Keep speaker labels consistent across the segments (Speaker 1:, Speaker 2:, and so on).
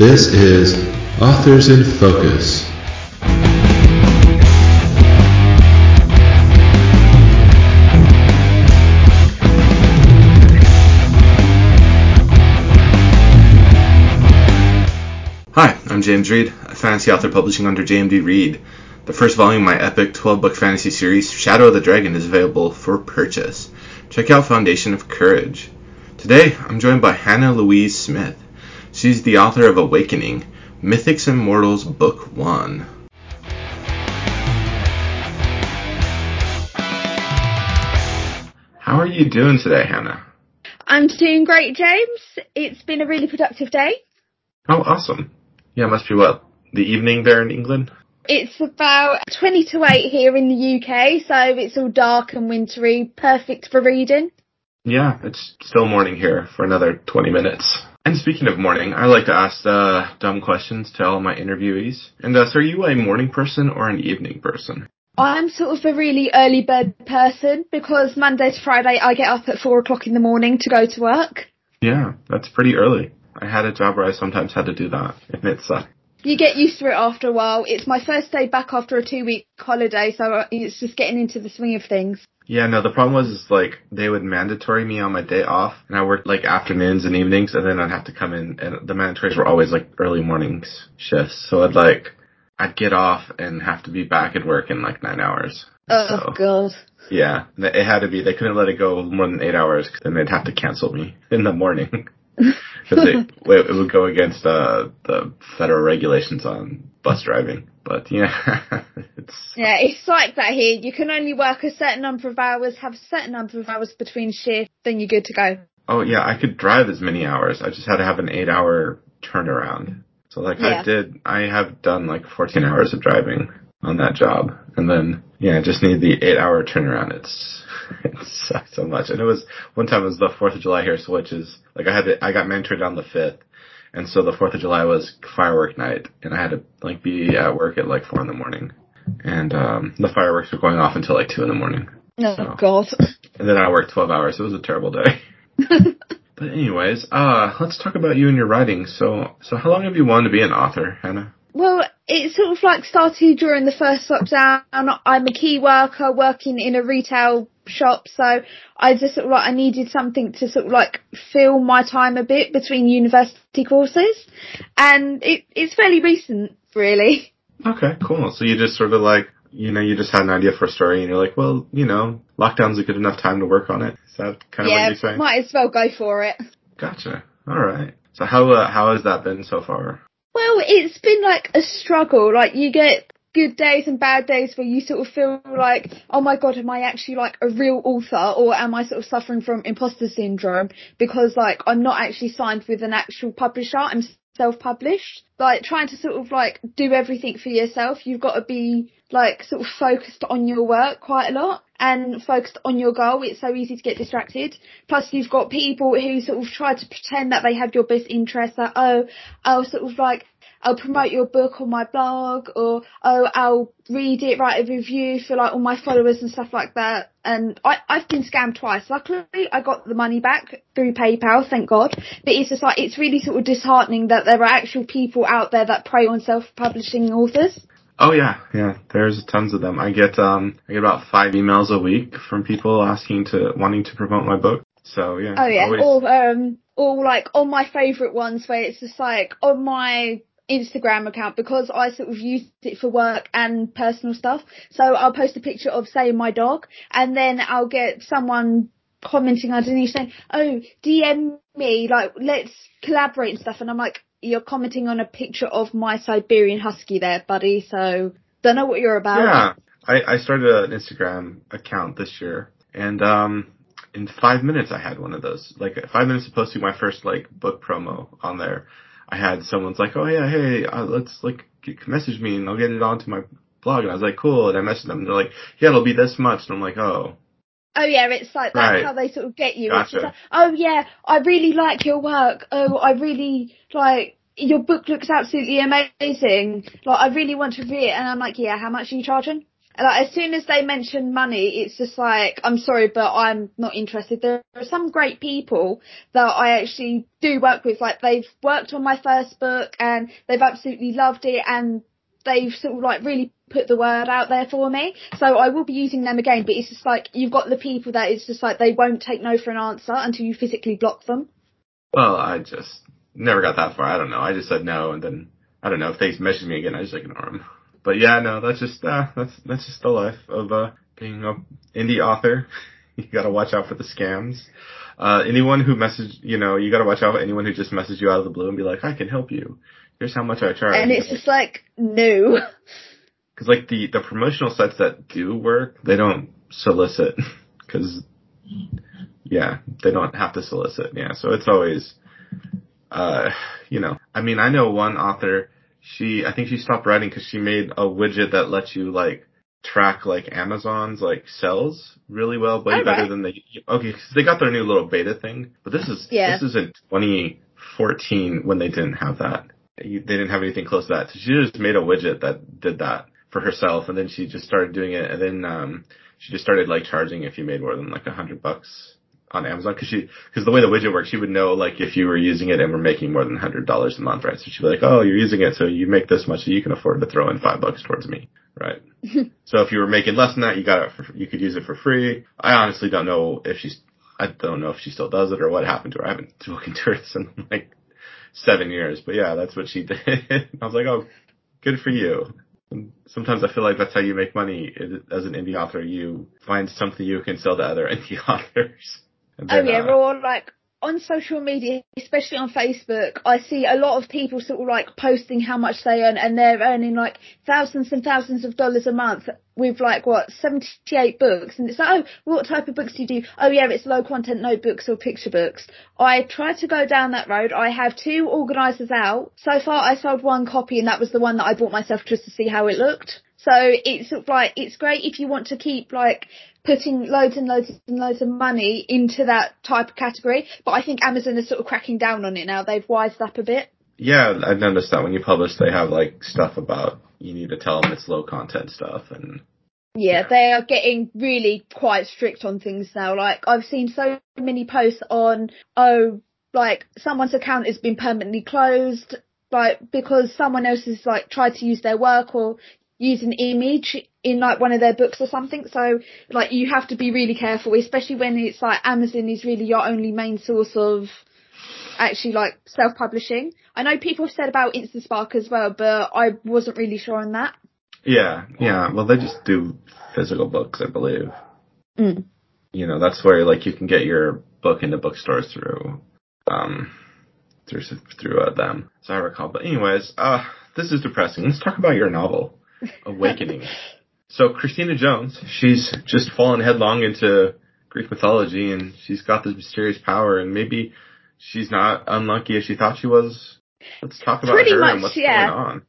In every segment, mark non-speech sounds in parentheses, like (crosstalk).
Speaker 1: This is Authors in Focus.
Speaker 2: Hi, I'm James Reid, a fantasy author publishing under JMD Reid. The first volume of my epic 12 book fantasy series, Shadow of the Dragon, is available for purchase. Check out Foundation of Courage. Today, I'm joined by Hannah Louise Smith. She's the author of Awakening, Mythics and Mortals Book 1. How are you doing today, Hannah?
Speaker 3: I'm doing great, James. It's been a really productive day.
Speaker 2: Oh, awesome. Yeah, it must be what? The evening there in England?
Speaker 3: It's about 20 to 8 here in the UK, so it's all dark and wintry, perfect for reading.
Speaker 2: Yeah, it's still morning here for another 20 minutes. And speaking of morning, I like to ask uh, dumb questions to all my interviewees. And uh, so are you a morning person or an evening person?
Speaker 3: I'm sort of a really early bird person because Monday to Friday I get up at 4 o'clock in the morning to go to work.
Speaker 2: Yeah, that's pretty early. I had a job where I sometimes had to do that, and it sucked.
Speaker 3: You get used to it after a while. It's my first day back after a two week holiday, so it's just getting into the swing of things.
Speaker 2: Yeah, no, the problem was is like they would mandatory me on my day off, and I worked like afternoons and evenings, and then I'd have to come in, and the mandatories were always like early mornings shifts. So I'd like I'd get off and have to be back at work in like nine hours.
Speaker 3: Oh
Speaker 2: So,
Speaker 3: god.
Speaker 2: Yeah, it had to be. They couldn't let it go more than eight hours, then they'd have to cancel me in the morning (laughs) because it, (laughs) it would go against uh, the federal regulations on bus driving. But yeah, (laughs) it's
Speaker 3: Yeah, it's like that here. You can only work a certain number of hours, have a certain number of hours between shifts, then you're good to go.
Speaker 2: oh yeah, I could drive as many hours. I just had to have an eight-hour turnaround. So like
Speaker 3: Yeah.
Speaker 2: I did, I have done like 14 hours of driving on that job, and then yeah, I just need the eight-hour turnaround. It's (laughs) it sucks so much. And it was one time it was the Fourth of July here, so which is like I had to, I got mentored on the fifth. And so the 4th of July was firework night, and I had to like be at work at like 4 in the morning. And um the fireworks were going off until like 2 in the morning.
Speaker 3: Oh
Speaker 2: So-
Speaker 3: god.
Speaker 2: And then I worked 12 hours. It was a terrible day. (laughs) But anyways, uh let's talk about you and your writing. So so how long have you wanted to be an author, Hannah?
Speaker 3: Well, it sort of like started during the first lockdown. I'm a key worker working in a retail shop, so I just sort of like I needed something to sort of like fill my time a bit between university courses, and it, it's fairly recent, really.
Speaker 2: Okay, cool. So you just sort of like you know, you just had an idea for a story and you're like, well, you know, lockdown's a good enough time to work on it. Is that kind of what you're saying?
Speaker 3: might as well go for it.
Speaker 2: Gotcha. All right. So how uh, how has that been so far?
Speaker 3: Well, it's been like a struggle. Like you get good days and bad days where you sort of feel like, oh my god, am I actually like a real author or am I sort of suffering from imposter syndrome because like I'm not actually signed with an actual publisher. I'm self-published. Like trying to sort of like do everything for yourself. You've got to be like sort of focused on your work quite a lot and focused on your goal. It's so easy to get distracted. Plus you've got people who sort of try to pretend that they have your best interest that, oh, I'll sort of like, I'll promote your book on my blog or, oh, I'll read it, write a review for like all my followers and stuff like that. And I, I've been scammed twice. Luckily I got the money back through PayPal, thank God. But it's just like, it's really sort of disheartening that there are actual people out there that prey on self-publishing authors.
Speaker 2: Oh yeah, yeah. There's tons of them. I get um I get about five emails a week from people asking to wanting to promote my book. So yeah.
Speaker 3: Oh yeah,
Speaker 2: always-
Speaker 3: or um, or like on my favourite ones where it's just like on my Instagram account because I sort of use it for work and personal stuff. So I'll post a picture of say my dog, and then I'll get someone commenting underneath saying, "Oh, DM me, like let's collaborate and stuff." And I'm like, "You're commenting on a picture of my Siberian Husky there, buddy. So don't know what you're about."
Speaker 2: Yeah. I, I started an Instagram account this year and um in five minutes I had one of those. Like five minutes of posting my first like book promo on there. I had someone's like, Oh yeah, hey, uh, let's like get, message me and I'll get it onto my blog and I was like, Cool and I messaged them and they're like, Yeah, it'll be this much and I'm like, Oh.
Speaker 3: Oh yeah, it's like that's
Speaker 2: Right.
Speaker 3: how they sort of get you. It's just
Speaker 2: Gotcha.
Speaker 3: like, oh yeah, I really like your work. Oh, I really like your book looks absolutely amazing. Like I really want to read it, and I'm like, yeah, how much are you charging? like as soon as they mention money, it's just like I'm sorry, but I'm not interested. There are some great people that I actually do work with. Like they've worked on my first book and they've absolutely loved it, and they've sort of like really put the word out there for me. So I will be using them again. But it's just like you've got the people that it's just like they won't take no for an answer until you physically block them.
Speaker 2: Well, I just never got that far. I don't know. I just said no, and then I don't know if they message me again. I just ignore them. But yeah, no, that's just uh, that's that's just the life of uh, being a indie author. (laughs) you got to watch out for the scams. Uh, anyone who message, you know, you got to watch out for anyone who just message you out of the blue and be like, I can help you. Here's how much I charge.
Speaker 3: And it's just like, no. (laughs)
Speaker 2: Cause like the, the promotional sites that do work, they don't solicit. (laughs) Cause yeah, they don't have to solicit. Yeah. So it's always, uh, you know, I mean, I know one author, she, I think she stopped writing cause she made a widget that lets you like track like Amazon's like sells really well, way
Speaker 3: Oh,
Speaker 2: better
Speaker 3: right.
Speaker 2: than they, okay, cause they got their new little beta thing, but this is,
Speaker 3: Yeah.
Speaker 2: this is in 2014 when they didn't have that. You- They didn't have anything close to that. So she just made a widget that did that for herself and then she just started doing it and then, um, she just started like charging if you made more than like a hundred bucks on Amazon because she because the way the widget works, she would know like if you were using it and were making more than a hundred dollars a month, right? So she'd be like, "Oh, you're using it, so you make this much, so you can afford to throw in five bucks towards me, right?" (laughs) so if you were making less than that, you got it. For, you could use it for free. I honestly don't know if she's. I don't know if she still does it or what happened to her. I haven't spoken to her in like seven years, but yeah, that's what she (laughs) did. I was like, "Oh, good for you." And Sometimes I feel like that's how you make money as an indie author. You find something you can sell to other (laughs) indie authors. Then,
Speaker 3: yeah,
Speaker 2: uh,
Speaker 3: or like on social media, especially on Facebook, I see a lot of people sort of like posting how much they earn and they're earning like thousands and thousands of dollars a month with like what, 78 books. And it's like, oh, what type of books do you do? Oh yeah, it's low content notebooks or picture books. I try to go down that road. I have two organisers out. So far I sold one copy and that was the one that I bought myself just to see how it looked. So it's sort of like, it's great if you want to keep like putting loads and loads and loads of money into that type of category. But I think Amazon is sort of cracking down on it now. They've wised up a bit.
Speaker 2: yeah, I've noticed that when you publish, they have like stuff about you need to tell them it's low content stuff, and
Speaker 3: Yeah, they are getting really quite strict on things now. Like I've seen so many posts on, oh, like someone's account has been permanently closed, like because someone else has like tried to use their work or use an image in like one of their books or something. So like you have to be really careful, especially when it's like Amazon is really your only main source of actually like self-publishing. I know people have said about IngramSpark as well, but I wasn't really sure on that.
Speaker 2: yeah, yeah. Well, they just do physical books, I believe.
Speaker 3: Mm.
Speaker 2: You know, that's where like you can get your book into bookstores through, um, through through uh, them, as I recall. But anyways, uh, this is depressing. Let's talk about your novel, (laughs) Awakening. So Christina Jones, she's just fallen headlong into Greek mythology, and she's got this mysterious power, and maybe she's not unlucky as she thought she was. Let's talk about
Speaker 3: Pretty
Speaker 2: her
Speaker 3: much,
Speaker 2: and what's
Speaker 3: yeah.
Speaker 2: going on.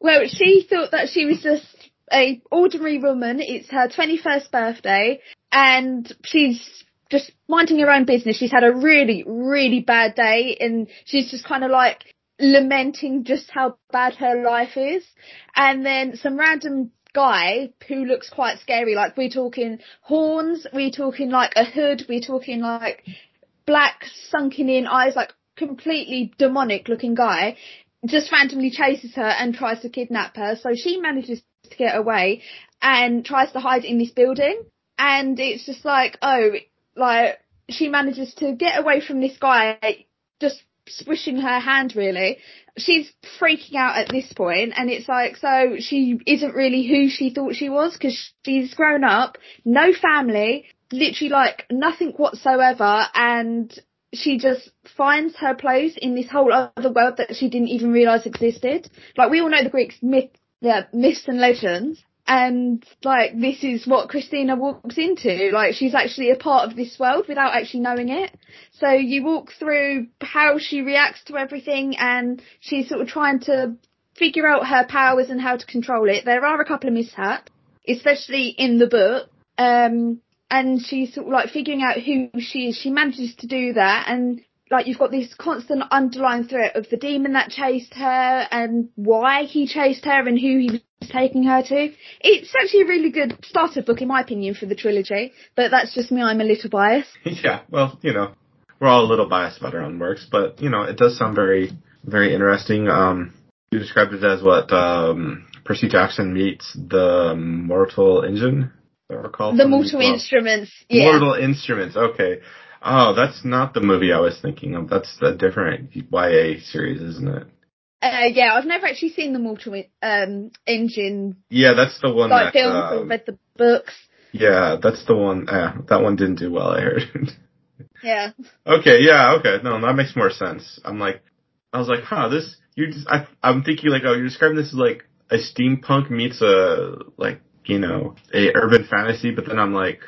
Speaker 3: Well, she thought that she was just a ordinary woman. It's her 21st birthday and she's just minding her own business. She's had a really, really bad day and she's just kind of like lamenting just how bad her life is. And then some random guy who looks quite scary, like we're talking horns, we're talking like a hood, we're talking like black sunken in eyes, like completely demonic looking guy just randomly chases her and tries to kidnap her. So she manages to get away and tries to hide in this building. And it's just like, oh, like she manages to get away from this guy just swishing her hand really. She's freaking out at this point and it's like, so she isn't really who she thought she was because she's grown up, no family, literally like nothing whatsoever and she just finds her place in this whole other world that she didn't even realise existed. Like we all know the Greeks myth, yeah, myths and legends. And like this is what Christina walks into. Like she's actually a part of this world without actually knowing it. So you walk through how she reacts to everything and she's sort of trying to figure out her powers and how to control it. There are a couple of mishaps, especially in the book. Um, and she's sort of like figuring out who she is. She manages to do that and like you've got this constant underlying threat of the demon that chased her and why he chased her and who he taking her to. It's actually a really good starter book in my opinion for the trilogy, but that's just me, I'm a little biased. (laughs)
Speaker 2: Yeah, well, you know, we're all a little biased about our own works, but you know, it does sound very, very interesting. Um, you described it as what um, Percy Jackson meets the Mortal Engine.
Speaker 3: The Mortal well, Instruments. Yeah.
Speaker 2: Mortal Instruments. Okay. Oh, that's not the movie I was thinking of. That's a different YA series, isn't it?
Speaker 3: Uh, yeah, I've never actually seen the Mortal um, Engine.
Speaker 2: Yeah, that's the one.
Speaker 3: Like
Speaker 2: that,
Speaker 3: films
Speaker 2: uh,
Speaker 3: or read the books.
Speaker 2: Yeah, that's the one. Uh, that one didn't do well. I heard. (laughs)
Speaker 3: yeah.
Speaker 2: Okay. Yeah. Okay. No, that makes more sense. I'm like, I was like, huh, this. You just. I, I'm thinking like, oh, you're describing this as like a steampunk meets a like you know a urban fantasy, but then I'm like,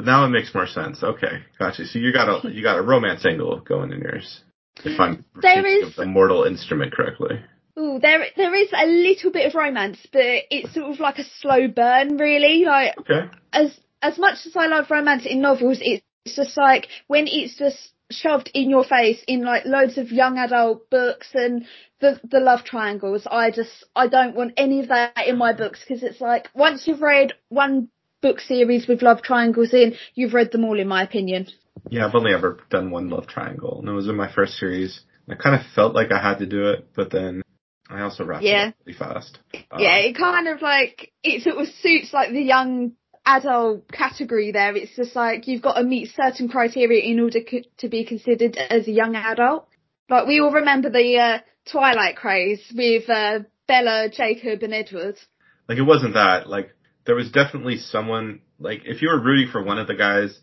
Speaker 2: now it makes more sense. Okay, gotcha. So you got a you got a romance angle going in yours. If I'm
Speaker 3: there is
Speaker 2: the mortal instrument correctly.
Speaker 3: Ooh, there there is a little bit of romance, but it's sort of like a slow burn, really. Like
Speaker 2: okay.
Speaker 3: as as much as I love romance in novels, it's just like when it's just shoved in your face in like loads of young adult books and the the love triangles. I just I don't want any of that in my books because it's like once you've read one book series with love triangles in, you've read them all, in my opinion.
Speaker 2: Yeah, I've only ever done one love triangle, and it was in my first series. I kind of felt like I had to do it, but then I also wrapped yeah. it up pretty fast.
Speaker 3: Um, yeah, it kind of like it sort of suits like the young adult category there. It's just like you've got to meet certain criteria in order co- to be considered as a young adult. Like we all remember the uh, Twilight craze with uh, Bella, Jacob, and Edward.
Speaker 2: Like it wasn't that. Like there was definitely someone. Like if you were rooting for one of the guys,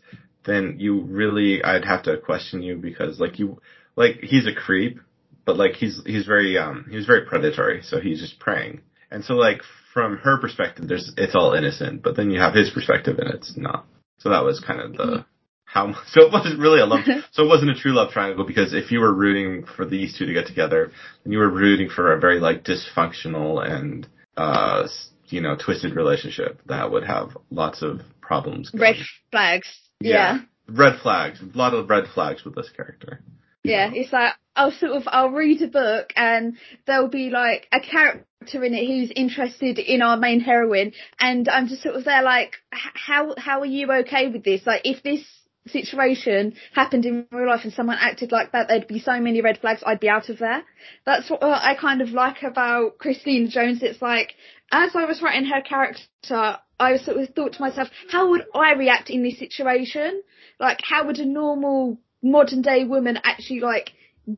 Speaker 2: then you really I'd have to question you because like you like he's a creep, but like he's he's very um he was very predatory, so he's just preying. And so like from her perspective, there's it's all innocent, but then you have his perspective and it's not. So that was kind of the mm-hmm. how. (laughs) So it wasn't really a love. (laughs) so it wasn't a true love triangle because if you were rooting for these two to get together, then you were rooting for a very like dysfunctional and uh you know twisted relationship that would have lots of problems.
Speaker 3: Going. Red flags. Yeah. yeah.
Speaker 2: Red flags. A lot of red flags with this character.
Speaker 3: Yeah, it's like I'll sort of I'll read a book and there'll be like a character in it who's interested in our main heroine, and I'm just sort of there like, how how are you okay with this? Like, if this situation happened in real life and someone acted like that, there'd be so many red flags. I'd be out of there. That's what I kind of like about Christina Jones. It's like as I was writing her character, I sort of thought to myself, how would I react in this situation? Like, how would a normal modern day woman actually like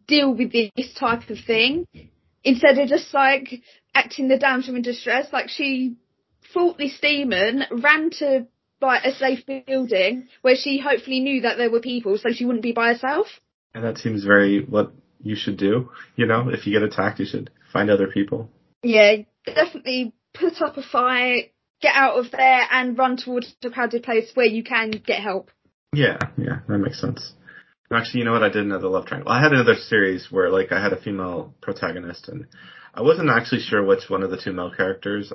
Speaker 3: deal with this type of thing instead of just like acting the damsel in distress. Like she fought this demon, ran to like a safe building where she hopefully knew that there were people, so she wouldn't be by herself.
Speaker 2: And that seems very what you should do. You know, if you get attacked, you should find other people.
Speaker 3: Yeah, definitely put up a fight, get out of there, and run towards a crowded place where you can get help.
Speaker 2: Yeah, yeah, that makes sense. Actually, you know what? I did another love triangle. I had another series where like I had a female protagonist, and I wasn't actually sure which one of the two male characters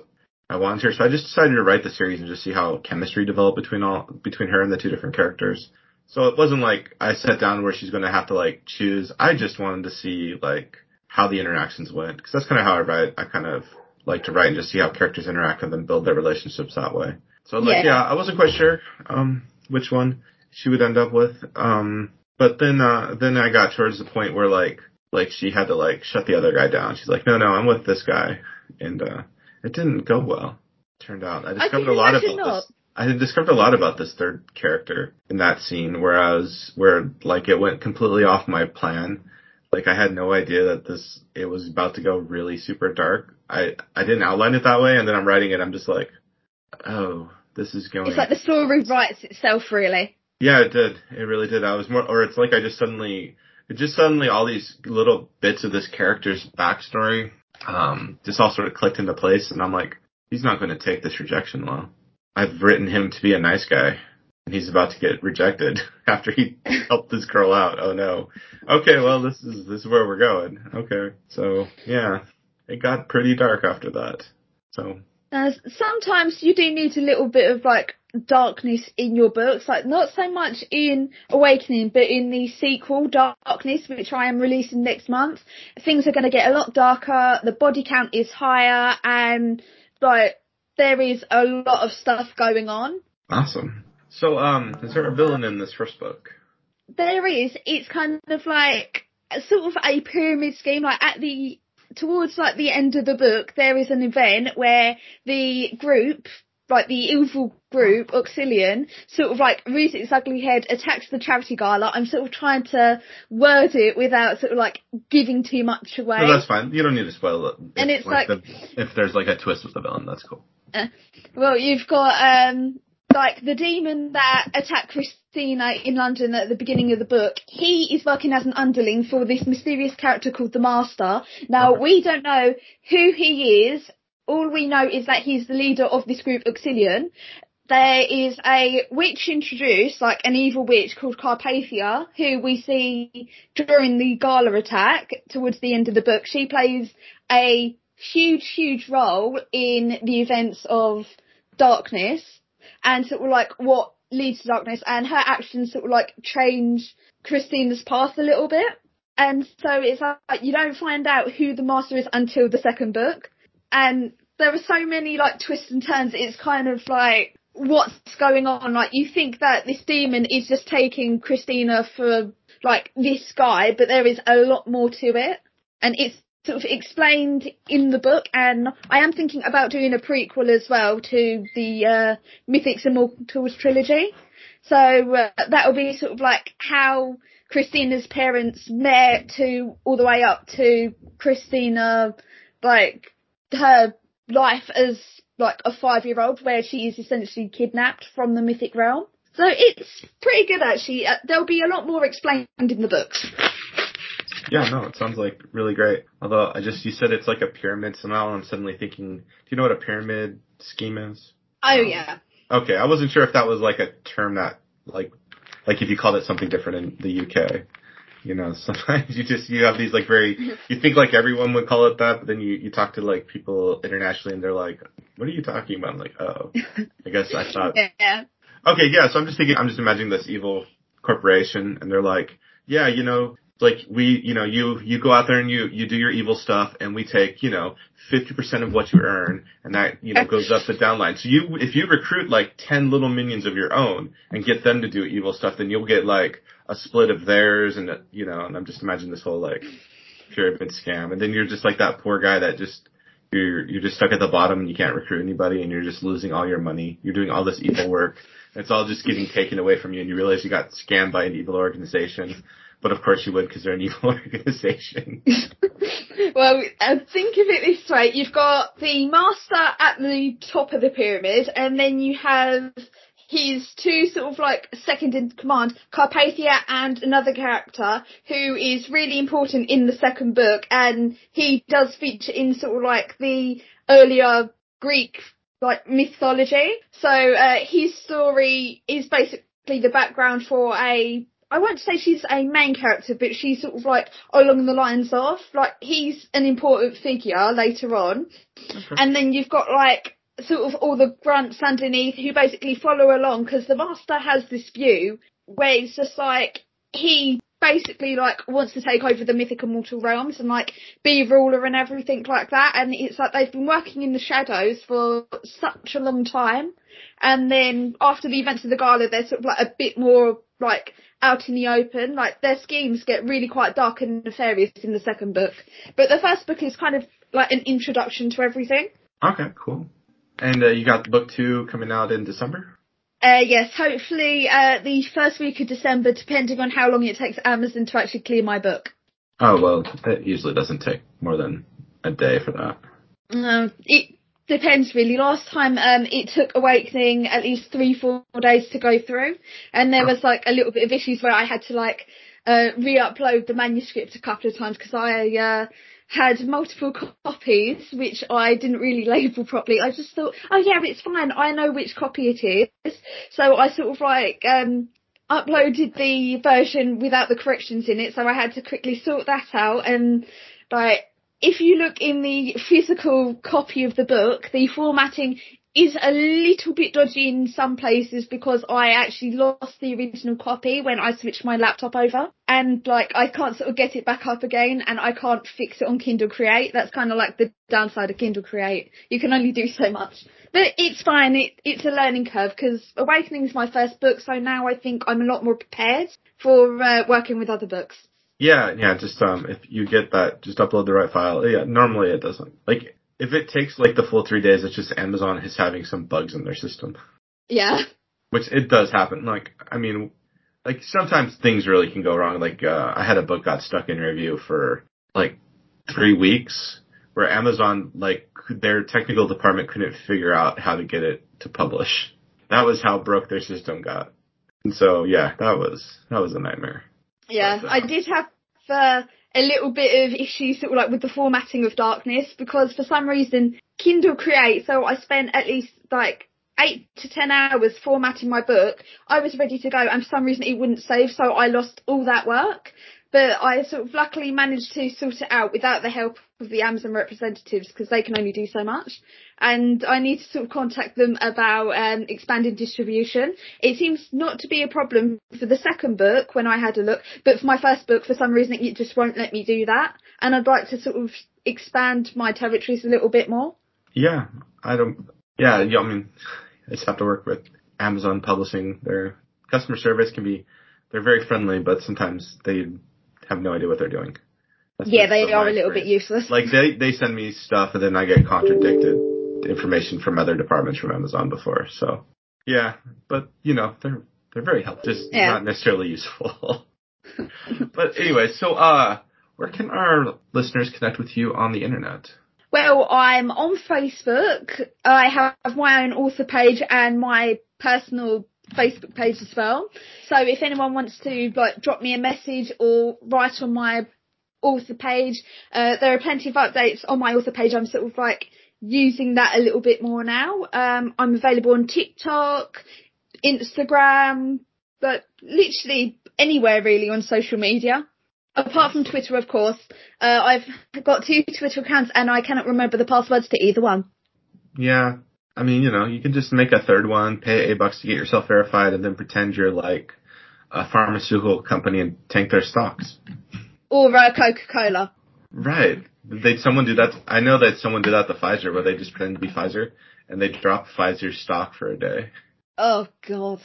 Speaker 2: I wanted here, so I just decided to write the series and just see how chemistry developed between all between her and the two different characters. So it wasn't like I sat down where she's going to have to like choose. I just wanted to see like how the interactions went because that's kind of how I write. I kind of like to write and just see how characters interact and then build their relationships that way. So like yeah, yeah I wasn't quite sure um which one she would end up with. Um but then, uh, then I got towards the point where like, like she had to like shut the other guy down. She's like, no, no, I'm with this guy. And, uh, it didn't go well. Turned out I discovered I a lot about not. this. I discovered a lot about this third character in that scene where I was, where like it went completely off my plan. Like I had no idea that this, it was about to go really super dark. I, I didn't outline it that way and then I'm writing it, I'm just like, oh, this is going.
Speaker 3: It's like the story writes itself really.
Speaker 2: Yeah, it did. It really did. I was more, or it's like I just suddenly, it just suddenly all these little bits of this character's backstory, um, just all sort of clicked into place, and I'm like, he's not going to take this rejection well. I've written him to be a nice guy, and he's about to get rejected (laughs) after he helped this girl out. Oh no. Okay, well this is this is where we're going. Okay, so yeah, it got pretty dark after that. So.
Speaker 3: Uh, sometimes you do need a little bit of like darkness in your books, like not so much in Awakening, but in the sequel, Darkness, which I am releasing next month. Things are going to get a lot darker, the body count is higher, and like there is a lot of stuff going on.
Speaker 2: Awesome. So, um, is there a villain in this first book?
Speaker 3: There is. It's kind of like sort of a pyramid scheme. Like at the towards like the end of the book, there is an event where the group like the evil group, Oxyllion, sort of like raises its ugly head, attacks the charity gala. I'm sort of trying to word it without sort of like giving too much away.
Speaker 2: No, that's fine. You don't need to spoil it.
Speaker 3: And it's like-
Speaker 2: the, if there's like a twist with the villain, that's cool.
Speaker 3: Well, you've got um like the demon that attacked Christina in London at the beginning of the book. He is working as an underling for this mysterious character called the Master. Now we don't know who he is. All we know is that he's the leader of this group, Auxilion. There is a witch introduced, like an evil witch called Carpathia, who we see during the gala attack towards the end of the book. She plays a huge, huge role in the events of darkness and sort of like what leads to darkness and her actions sort of like change Christina's path a little bit. And so it's like you don't find out who the master is until the second book. And there are so many like twists and turns, it's kind of like what's going on? Like you think that this demon is just taking Christina for like this guy, but there is a lot more to it. And it's sort of explained in the book and I am thinking about doing a prequel as well to the uh, Mythics and Mortals trilogy. So uh, that will be sort of like how Christina's parents met to all the way up to Christina, like her life as like a five year old where she is essentially kidnapped from the mythic realm. So it's pretty good actually. Uh, there'll be a lot more explained in the books.
Speaker 2: Yeah, no, it sounds like really great. Although I just you said it's like a pyramid somehow, and I'm suddenly thinking, do you know what a pyramid scheme is?
Speaker 3: Oh um, yeah.
Speaker 2: Okay, I wasn't sure if that was like a term that like like if you called it something different in the UK. You know, (laughs) sometimes you just you have these like very (laughs) you think like everyone would call it that, but then you you talk to like people internationally and they're like, "What are you talking about?" I'm like, "Oh, I guess I thought." (laughs)
Speaker 3: Yeah.
Speaker 2: Okay, yeah. So I'm just thinking, I'm just imagining this evil corporation, and they're like, "Yeah, you know, like we, you know, you you go out there and you you do your evil stuff, and we take, you know, 50% of what you earn, and that you know goes up the downline. So you, if you recruit like 10 little minions of your own and get them to do evil stuff, then you'll get like a split of theirs, and you know, and I'm just imagining this whole like pyramid scam, and then you're just like that poor guy that just. You're, you're just stuck at the bottom and you can't recruit anybody and you're just losing all your money. You're doing all this evil work. It's all just getting taken away from you and you realize you got scammed by an evil organization. But of course you would because they're an (laughs) evil organization. (laughs)
Speaker 3: well, think of it this way. You've got the master at the top of the pyramid and then you have his two sort of like second in command, Carpathia and another character who is really important in the second book and he does feature in sort of like the earlier Greek like mythology. So uh, his story is basically the background for a I won't say she's a main character, but she's sort of like along the lines of like he's an important figure later on, and then you've got like sort of all the grunts underneath who basically follow along because the master has this view where it's just like he basically like wants to take over the mythic and mortal realms and like be ruler and everything like that. And it's like they've been working in the shadows for such a long time. And then after the events of the gala they're sort of like a bit more like out in the open like their schemes get really quite dark and nefarious in the second book but the first book is kind of like an introduction to everything
Speaker 2: okay, cool. And uh, you got book two coming out in December?
Speaker 3: Uh, yes, hopefully uh, the first week of December, depending on how long it takes Amazon to actually clear my book.
Speaker 2: Oh, well, it usually doesn't take more than a day for that.
Speaker 3: Um, it depends really. Last time um, it took Awakening at least three, four days to go through, and there was like a little bit of issues where I had to like uh, re-upload the manuscript a couple of times because I uh, had multiple copies which I didn't really (laughs) label properly. I just thought, oh yeah, it's fine. I know which copy it is. So I sort of like um uploaded the version without the corrections in it. So I had to quickly sort that out and like if you look in the physical copy of the book, the formatting is a little bit dodgy in some places because I actually lost the original copy when I switched my laptop over and like I can't sort of get it back up again and I can't fix it on Kindle Create. That's kind of like the downside of Kindle Create. You can only do so much. But it's fine. It, it's a learning curve because Awakening is my first book, so now I think I'm a lot more prepared for uh, working with other books.
Speaker 2: Yeah, yeah. Just um, if you get that, just upload the right file. Yeah, normally it doesn't. Like if it takes like the full three days, it's just Amazon is having some bugs in their system.
Speaker 3: Yeah.
Speaker 2: Which it does happen. Like, I mean, like sometimes things really can go wrong. Like, uh, I had a book got stuck in review for like three weeks where Amazon, like, their technical department couldn't figure out how to get it to publish. That was how broke their system got. And so, yeah, that was, that was a nightmare.
Speaker 3: Yeah, uh, I did have, uh, a little bit of issues sort of like with the formatting of Darkness because for some reason Kindle Create, so I spent at least like eight to ten hours formatting my book. I was ready to go and for some reason it wouldn't save so I lost all that work. But I sort of luckily managed to sort it out without the help of the Amazon representatives because they can only do so much. And I need to sort of contact them about um, expanding distribution. It seems not to be a problem for the second book when I had a look, but for my first book, for some reason, it just won't let me do that. And I'd like to sort of expand my territories a little bit more.
Speaker 2: Yeah, I don't. Yeah, yeah. I mean, I just have to work with Amazon publishing. Their customer service can be, they're very friendly, but sometimes they have no idea what they're doing.
Speaker 3: That's yeah, they are a little bit useless.
Speaker 2: Like they they send me stuff and then I get contradicted information from other departments from Amazon before. So yeah, but you know they're they're very helpful, just yeah. not necessarily useful. (laughs) but anyway, so uh, where can our listeners connect with you on the internet?
Speaker 3: Well, I'm on Facebook. I have my own author page and my personal Facebook page as well. So if anyone wants to like drop me a message or write on my author page, uh, there are plenty of updates on my author page. I'm sort of like using that a little bit more now. Um, I'm available on TikTok, Instagram, but literally anywhere really on social media. Apart from Twitter, of course. Uh, I've got two Twitter accounts and I cannot remember the passwords to either one.
Speaker 2: Yeah, I mean, you know, you can just make a third one, pay eight bucks to get yourself verified, and then pretend you're like a pharmaceutical company and tank their stocks.
Speaker 3: Or uh, Coca Cola.
Speaker 2: Right. Did someone do that? I know that someone did that to Pfizer, where they just pretend to be Pfizer and they drop Pfizer's stock for a day.
Speaker 3: Oh God.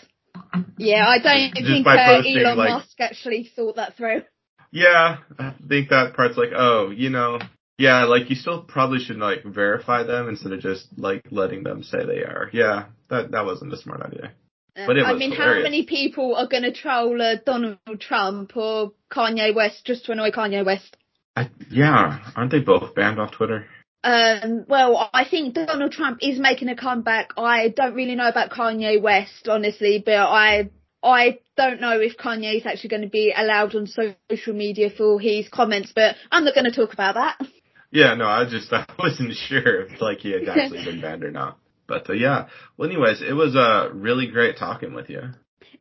Speaker 3: Yeah, I don't just think uh, Elon like, Musk actually thought that through.
Speaker 2: Yeah, I think that part's like, oh, you know, yeah, like you still probably should like verify them instead of just like letting them say they are. Yeah, that that wasn't a smart idea.
Speaker 3: Uh, but I mean, hilarious. how many people are going to troll uh, Donald Trump or Kanye West just to annoy Kanye West?
Speaker 2: I, yeah, aren't they both banned off Twitter?
Speaker 3: Um, well, I think Donald Trump is making a comeback. I don't really know about Kanye West, honestly, but I I don't know if Kanye is actually going to be allowed on social media for his comments, but I'm not going to talk about that.
Speaker 2: Yeah, no, I just (laughs) I wasn't sure if like he had actually been banned or not. But uh, yeah, well, anyways, it was uh really great talking with you.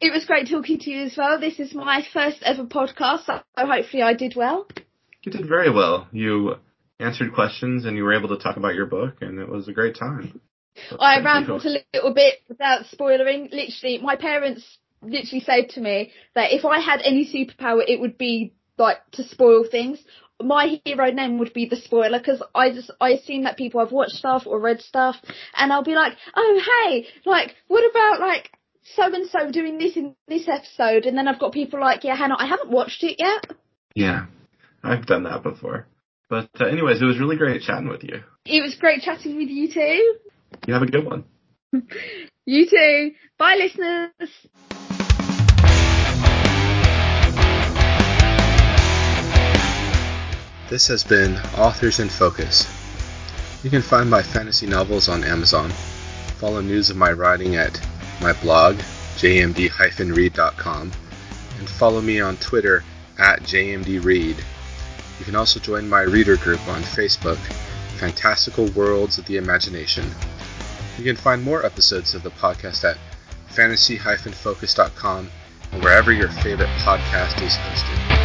Speaker 3: It was great talking to you as well. This is my first ever podcast, so hopefully I did well.
Speaker 2: You did very well. You answered questions and you were able to talk about your book, and it was a great time.
Speaker 3: I rambled a little bit without spoiling. Literally, my parents literally said to me that if I had any superpower, it would be like to spoil things my hero name would be the spoiler because I just I assume that people have watched stuff or read stuff, and I'll be like, oh hey, like what about like so and so doing this in this episode, and then I've got people like, yeah, Hannah, I haven't watched it yet.
Speaker 2: Yeah, I've done that before. But uh, anyways, it was really great chatting with you.
Speaker 3: It was great chatting with you too.
Speaker 2: You have a good one. (laughs)
Speaker 3: you too. Bye, listeners.
Speaker 1: This has been Authors in Focus. You can find my fantasy novels on Amazon. Follow news of my writing at my blog, jmdreid.com, and follow me on Twitter at jmdreid. You can also join my reader group on Facebook, Fantastical Worlds of the Imagination. You can find more episodes of the podcast at fantasy-focus.com and wherever your favorite podcast is hosted.